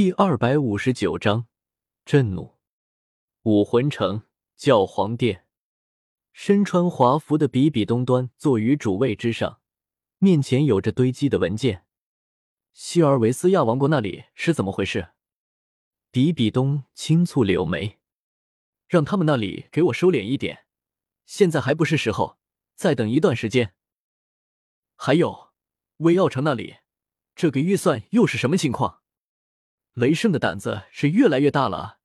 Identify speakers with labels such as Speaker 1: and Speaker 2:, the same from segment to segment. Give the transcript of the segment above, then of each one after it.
Speaker 1: 第二百五十九章，震怒。武魂城教皇殿，身穿华服的比比东端坐于主位之上，面前有着堆积的文件。希尔维斯亚王国那里是怎么回事？比比东轻蹙柳眉，让他们那里给我收敛一点，现在还不是时候，再等一段时间。还有，威奥城那里，这个预算又是什么情况？雷圣的胆子是越来越大了，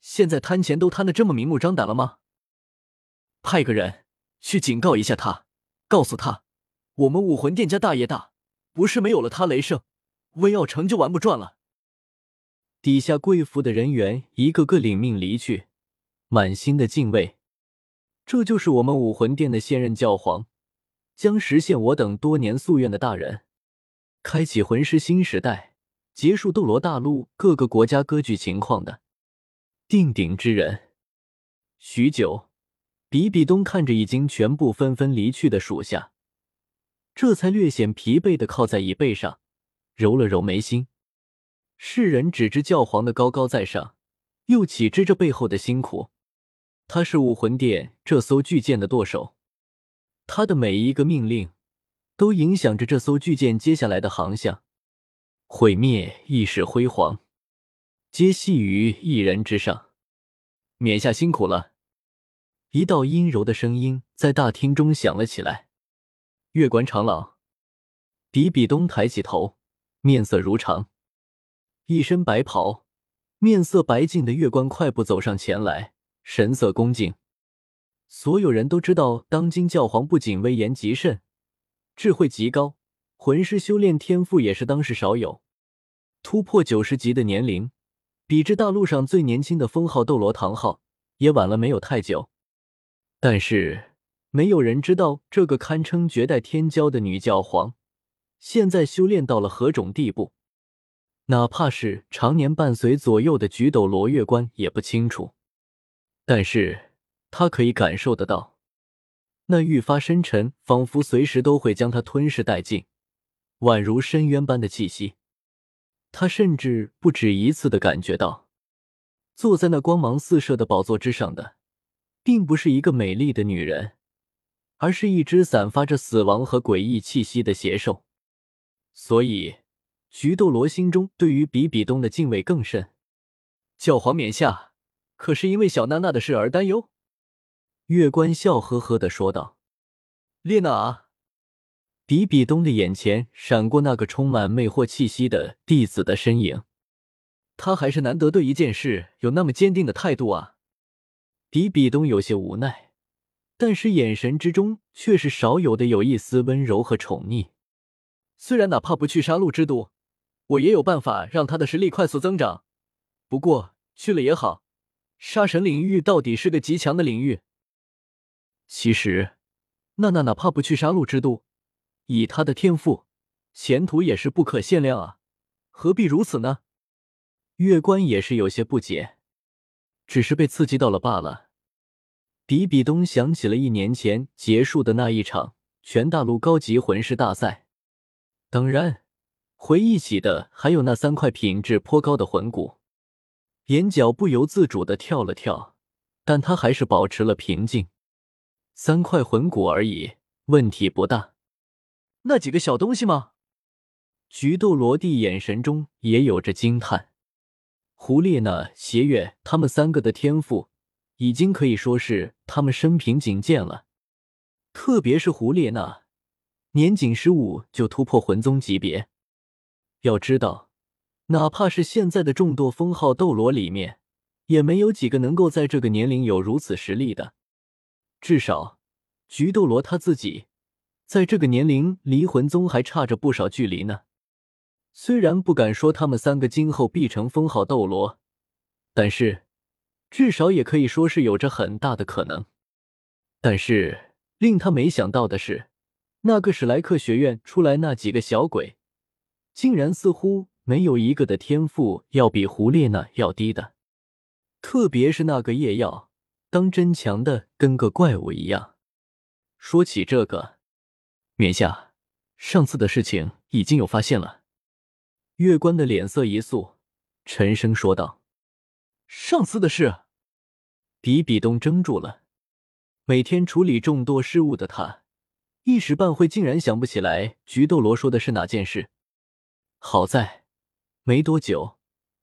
Speaker 1: 现在贪钱都贪的这么明目张胆了吗？派个人去警告一下他，告诉他，我们武魂殿家大业大，不是没有了他雷圣，威奥城就玩不转了。底下贵服的人员一个个领命离去，满心的敬畏。这就是我们武魂殿的现任教皇，将实现我等多年夙愿的大人，开启魂师新时代。结束斗罗大陆各个国家割据情况的定鼎之人。许久，比比东看着已经全部纷纷离去的属下，这才略显疲惫的靠在椅背上，揉了揉眉心。世人只知教皇的高高在上，又岂知这背后的辛苦？他是武魂殿这艘巨舰的舵手，他的每一个命令，都影响着这艘巨舰接下来的航向。毁灭亦是辉煌，皆系于一人之上。冕下辛苦了。一道阴柔的声音在大厅中响了起来。月关长老，比比东抬起头，面色如常，一身白袍，面色白净的月关快步走上前来，神色恭敬。所有人都知道，当今教皇不仅威严极甚，智慧极高。魂师修炼天赋也是当世少有，突破九十级的年龄，比之大陆上最年轻的封号斗罗唐昊也晚了没有太久。但是没有人知道，这个堪称绝代天骄的女教皇，现在修炼到了何种地步？哪怕是常年伴随左右的菊斗罗月关也不清楚。但是他可以感受得到，那愈发深沉，仿佛随时都会将他吞噬殆尽。宛如深渊般的气息，他甚至不止一次的感觉到，坐在那光芒四射的宝座之上的，并不是一个美丽的女人，而是一只散发着死亡和诡异气息的邪兽。所以，菊斗罗心中对于比比东的敬畏更甚。教皇冕下，可是因为小娜娜的事而担忧？月关笑呵呵的说道：“列娜。”比比东的眼前闪过那个充满魅惑气息的弟子的身影，他还是难得对一件事有那么坚定的态度啊！比比东有些无奈，但是眼神之中却是少有的有一丝温柔和宠溺。虽然哪怕不去杀戮之都，我也有办法让他的实力快速增长。不过去了也好，杀神领域到底是个极强的领域。其实，娜娜哪怕不去杀戮之都。以他的天赋，前途也是不可限量啊！何必如此呢？月关也是有些不解，只是被刺激到了罢了。比比东想起了一年前结束的那一场全大陆高级魂师大赛，当然，回忆起的还有那三块品质颇高的魂骨，眼角不由自主的跳了跳，但他还是保持了平静。三块魂骨而已，问题不大。那几个小东西吗？菊斗罗帝眼神中也有着惊叹。胡列娜、邪月他们三个的天赋，已经可以说是他们生平仅见了。特别是胡列娜，年仅十五就突破魂宗级别。要知道，哪怕是现在的众多封号斗罗里面，也没有几个能够在这个年龄有如此实力的。至少，菊斗罗他自己。在这个年龄，离魂宗还差着不少距离呢。虽然不敢说他们三个今后必成封号斗罗，但是至少也可以说是有着很大的可能。但是令他没想到的是，那个史莱克学院出来那几个小鬼，竟然似乎没有一个的天赋要比胡列娜要低的。特别是那个夜耀，当真强的跟个怪物一样。说起这个。冕下，上次的事情已经有发现了。月关的脸色一肃，沉声说道：“
Speaker 2: 上次的事。”
Speaker 1: 比比东怔住了。每天处理众多事务的他，一时半会竟然想不起来菊斗罗说的是哪件事。好在没多久，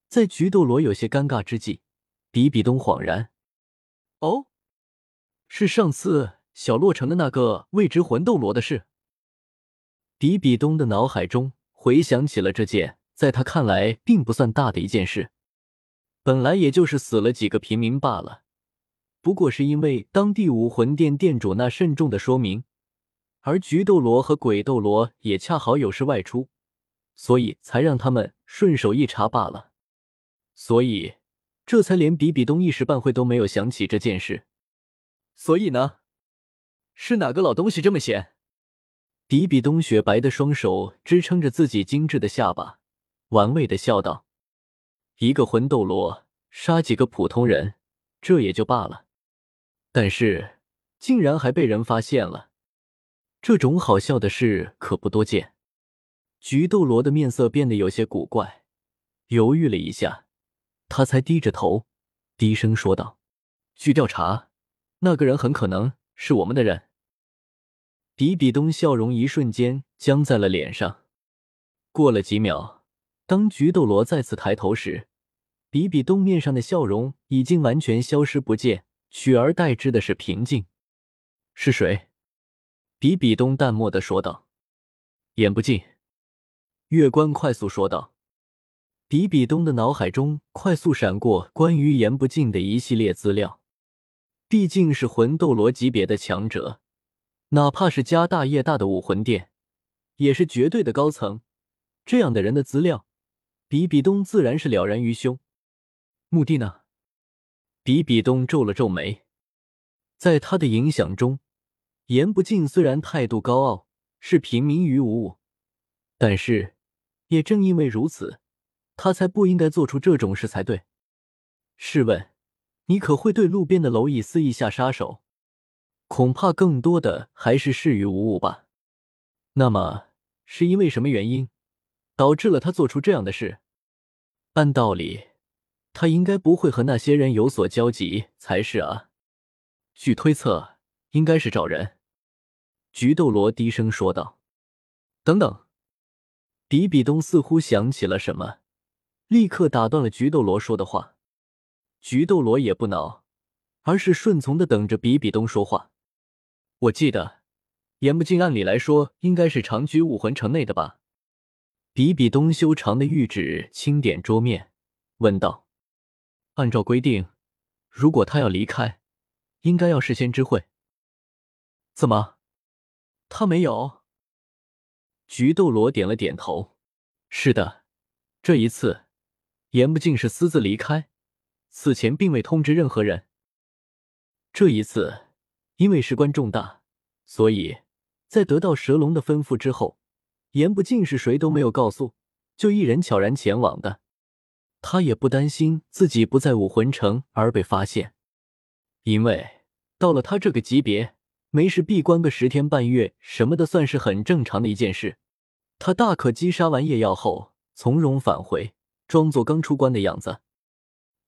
Speaker 1: 在菊斗罗有些尴尬之际，比比东恍然：“
Speaker 2: 哦，是上次小洛城的那个未知魂斗罗的事。”
Speaker 1: 比比东的脑海中回想起了这件在他看来并不算大的一件事，本来也就是死了几个平民罢了。不过是因为当地武魂殿殿主那慎重的说明，而菊斗罗和鬼斗罗也恰好有事外出，所以才让他们顺手一查罢了。所以这才连比比东一时半会都没有想起这件事。
Speaker 2: 所以呢，是哪个老东西这么闲？
Speaker 1: 比比东雪白的双手支撑着自己精致的下巴，玩味的笑道：“一个魂斗罗杀几个普通人，这也就罢了。”但是，竟然还被人发现了，这种好笑的事可不多见。菊斗罗的面色变得有些古怪，犹豫了一下，他才低着头，低声说道：“据调查，那个人很可能是我们的人。”比比东笑容一瞬间僵在了脸上。过了几秒，当菊斗罗再次抬头时，比比东面上的笑容已经完全消失不见。取而代之的是平静。是谁？比比东淡漠的说道。言不尽。月关快速说道。比比东的脑海中快速闪过关于言不尽的一系列资料。毕竟是魂斗罗级别的强者，哪怕是家大业大的武魂殿，也是绝对的高层。这样的人的资料，比比东自然是了然于胸。目的呢？比比东皱了皱眉，在他的影响中，言不尽虽然态度高傲，是平民于无物，但是也正因为如此，他才不应该做出这种事才对。试问，你可会对路边的蝼蚁肆意下杀手？恐怕更多的还是事与无物吧。那么，是因为什么原因导致了他做出这样的事？按道理。他应该不会和那些人有所交集才是啊！据推测，应该是找人。菊斗罗低声说道：“
Speaker 2: 等等。”
Speaker 1: 比比东似乎想起了什么，立刻打断了菊斗罗说的话。菊斗罗也不恼，而是顺从的等着比比东说话。我记得，言不尽，按理来说应该是长居武魂城内的吧？比比东修长的玉指轻点桌面，问道。按照规定，如果他要离开，应该要事先知会。
Speaker 2: 怎么，他没有？
Speaker 1: 菊斗罗点了点头。是的，这一次，言不尽是私自离开，此前并未通知任何人。这一次，因为事关重大，所以在得到蛇龙的吩咐之后，言不尽是谁都没有告诉，就一人悄然前往的。他也不担心自己不在武魂城而被发现，因为到了他这个级别，没事闭关个十天半月什么的，算是很正常的一件事。他大可击杀完夜药后从容返回，装作刚出关的样子。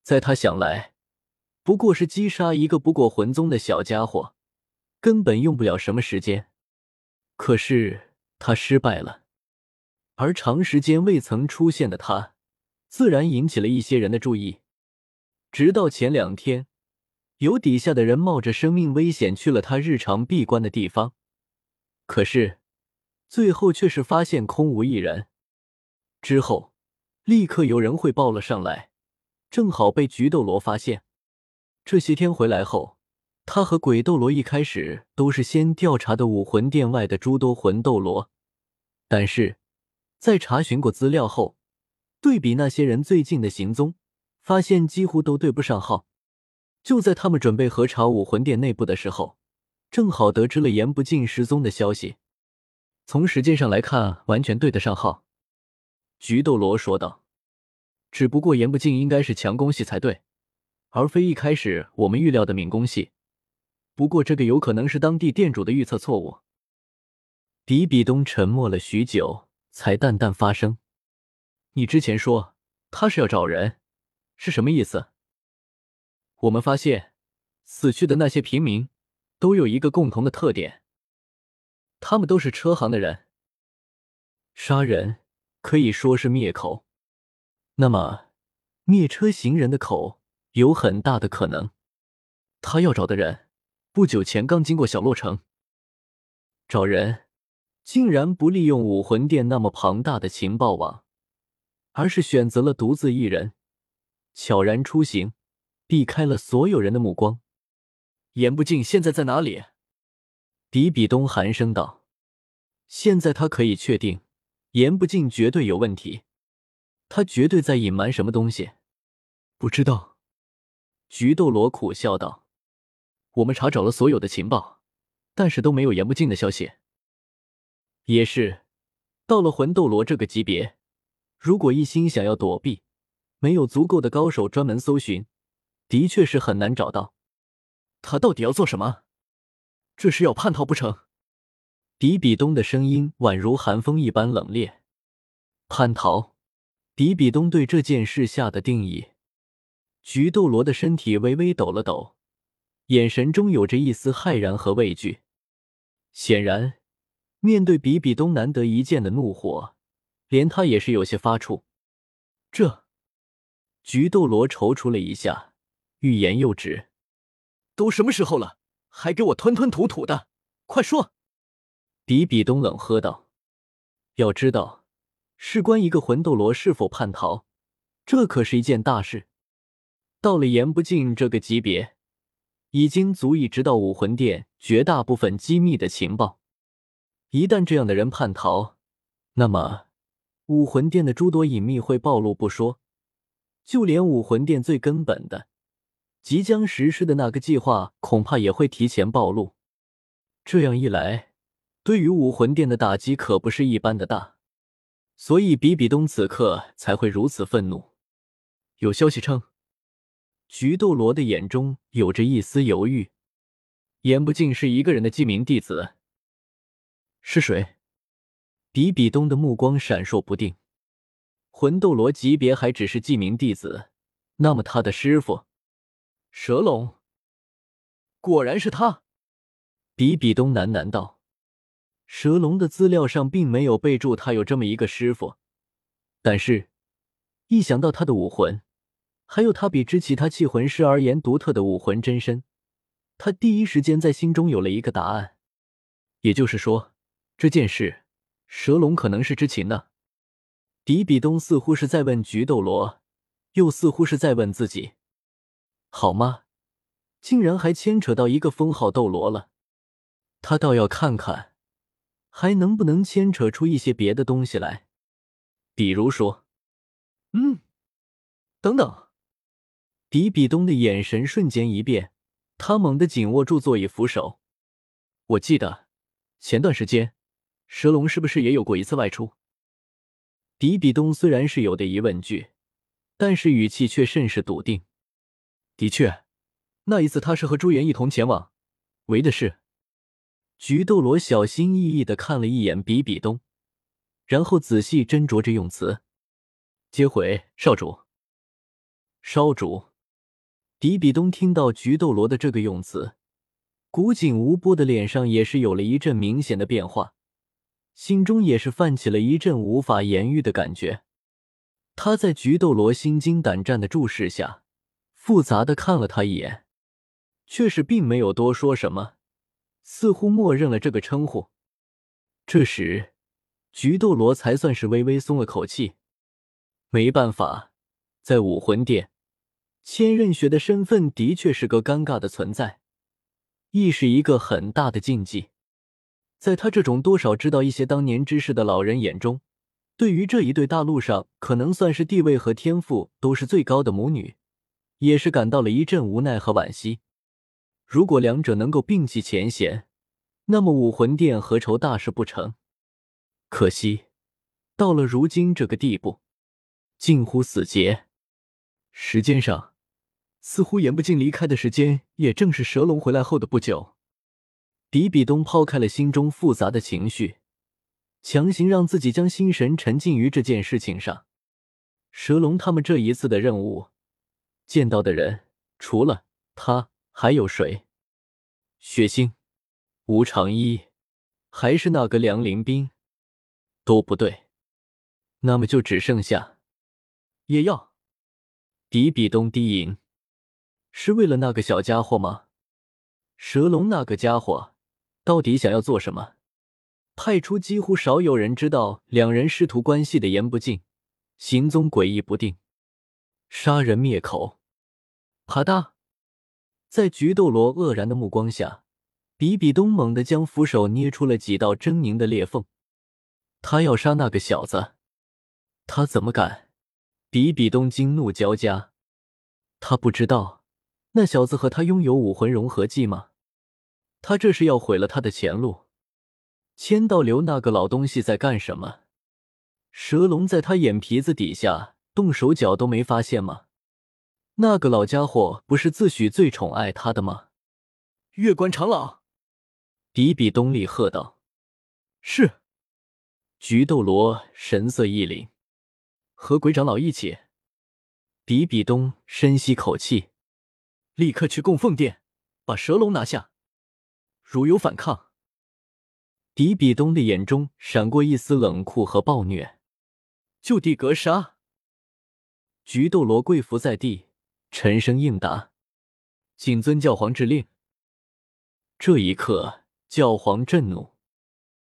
Speaker 1: 在他想来，不过是击杀一个不过魂宗的小家伙，根本用不了什么时间。可是他失败了，而长时间未曾出现的他。自然引起了一些人的注意，直到前两天，有底下的人冒着生命危险去了他日常闭关的地方，可是最后却是发现空无一人。之后，立刻有人汇报了上来，正好被菊斗罗发现。这些天回来后，他和鬼斗罗一开始都是先调查的武魂殿外的诸多魂斗罗，但是在查询过资料后。对比那些人最近的行踪，发现几乎都对不上号。就在他们准备核查武魂殿内部的时候，正好得知了言不尽失踪的消息。从时间上来看，完全对得上号。菊斗罗说道：“只不过言不尽应该是强攻系才对，而非一开始我们预料的敏攻系。不过这个有可能是当地店主的预测错误。”比比东沉默了许久，才淡淡发声。你之前说
Speaker 2: 他是要找人，是什么意思？我们发现死去的那些平民都有一个共同的特点，他们都是车行的人。
Speaker 1: 杀人可以说是灭口，那么灭车行人的口有很大的可能。
Speaker 2: 他要找的人不久前刚经过小洛城，
Speaker 1: 找人竟然不利用武魂殿那么庞大的情报网，而是选择了独自一人悄然出行，避开了所有人的目光。
Speaker 2: 言不尽现在在哪里？
Speaker 1: 比比东寒声道：“现在他可以确定。”言不尽绝对有问题，他绝对在隐瞒什么东西。
Speaker 2: 不知道，
Speaker 1: 菊斗罗苦笑道：“
Speaker 2: 我们查找了所有的情报，但是都没有言不尽的消息。
Speaker 1: 也是，到了魂斗罗这个级别，如果一心想要躲避，没有足够的高手专门搜寻，的确是很难找到。
Speaker 2: 他到底要做什么？这是要叛逃不成？”
Speaker 1: 比比东的声音宛如寒风一般冷冽。叛逃？比比东对这件事下的定义。菊斗罗的身体微微抖了抖，眼神中有着一丝骇然和畏惧。显然，面对比比东难得一见的怒火，连他也是有些发怵。
Speaker 2: 这……
Speaker 1: 菊斗罗踌躇了一下，欲言又止。
Speaker 2: 都什么时候了，还给我吞吞吐吐的？快说！
Speaker 1: 比比东冷喝道：“要知道，事关一个魂斗罗是否叛逃，这可是一件大事。到了言不尽这个级别，已经足以知道武魂殿绝大部分机密的情报。一旦这样的人叛逃，那么武魂殿的诸多隐秘会暴露不说，就连武魂殿最根本的、即将实施的那个计划，恐怕也会提前暴露。这样一来。”对于武魂殿的打击可不是一般的大，所以比比东此刻才会如此愤怒。
Speaker 2: 有消息称，
Speaker 1: 菊斗罗的眼中有着一丝犹豫。
Speaker 2: 言不尽是一个人的记名弟子，
Speaker 1: 是谁？比比东的目光闪烁不定。魂斗罗级别还只是记名弟子，那么他的师傅
Speaker 2: 蛇龙，果然是他。
Speaker 1: 比比东喃喃道。蛇龙的资料上并没有备注他有这么一个师傅，但是，一想到他的武魂，还有他比之其他器魂师而言独特的武魂真身，他第一时间在心中有了一个答案。
Speaker 2: 也就是说，这件事，蛇龙可能是知情的。
Speaker 1: 比比东似乎是在问菊斗罗，又似乎是在问自己，好吗？竟然还牵扯到一个封号斗罗了，他倒要看看。还能不能牵扯出一些别的东西来？比如说，
Speaker 2: 嗯，等等。
Speaker 1: 比比东的眼神瞬间一变，他猛地紧握住座椅扶手。
Speaker 2: 我记得前段时间，蛇龙是不是也有过一次外出？
Speaker 1: 比比东虽然是有的疑问句，但是语气却甚是笃定。
Speaker 2: 的确，那一次他是和朱颜一同前往，为的是。
Speaker 1: 菊斗罗小心翼翼的看了一眼比比东，然后仔细斟酌着用词：“
Speaker 2: 接回少主。”
Speaker 1: 少主。比比东听到菊斗罗的这个用词，古井无波的脸上也是有了一阵明显的变化，心中也是泛起了一阵无法言喻的感觉。他在菊斗罗心惊胆战的注视下，复杂的看了他一眼，却是并没有多说什么。似乎默认了这个称呼。这时，菊斗罗才算是微微松了口气。没办法，在武魂殿，千仞雪的身份的确是个尴尬的存在，亦是一个很大的禁忌。在他这种多少知道一些当年之事的老人眼中，对于这一对大陆上可能算是地位和天赋都是最高的母女，也是感到了一阵无奈和惋惜。如果两者能够并弃前嫌，那么武魂殿何愁大事不成？可惜，到了如今这个地步，近乎死结。
Speaker 2: 时间上，似乎言不尽离开的时间也正是蛇龙回来后的不久。
Speaker 1: 比比东抛开了心中复杂的情绪，强行让自己将心神沉浸于这件事情上。蛇龙他们这一次的任务，见到的人除了他还有谁？血腥、吴长一，还是那个梁林斌？都不对，那么就只剩下叶耀。比比东低吟：“是为了那个小家伙吗？蛇龙那个家伙到底想要做什么？派出几乎少有人知道两人师徒关系的严不敬，行踪诡异不定，杀人灭口。啪嗒，在菊斗罗愕然的目光下，比比东猛地将扶手捏出了几道狰狞的裂缝。他要杀那个小子，他怎么敢？比比东惊怒交加，他不知道那小子和他拥有武魂融合技吗？他这是要毁了他的前路。千道流那个老东西在干什么？蛇龙在他眼皮子底下动手脚都没发现吗？那个老家伙不是自诩最宠爱他的吗？
Speaker 2: 月关长老，
Speaker 1: 比比东厉喝道：“
Speaker 2: 是。”
Speaker 1: 菊斗罗神色一凛。
Speaker 2: 和鬼长老一起。
Speaker 1: 比比东深吸口气，
Speaker 2: 立刻去供奉殿，把蛇龙拿下。如有反抗，
Speaker 1: 比比东的眼中闪过一丝冷酷和暴虐，
Speaker 2: 就地格杀。
Speaker 1: 菊斗罗跪伏在地，沉声应答：“
Speaker 2: 谨遵教皇之令。”
Speaker 1: 这一刻，教皇震怒。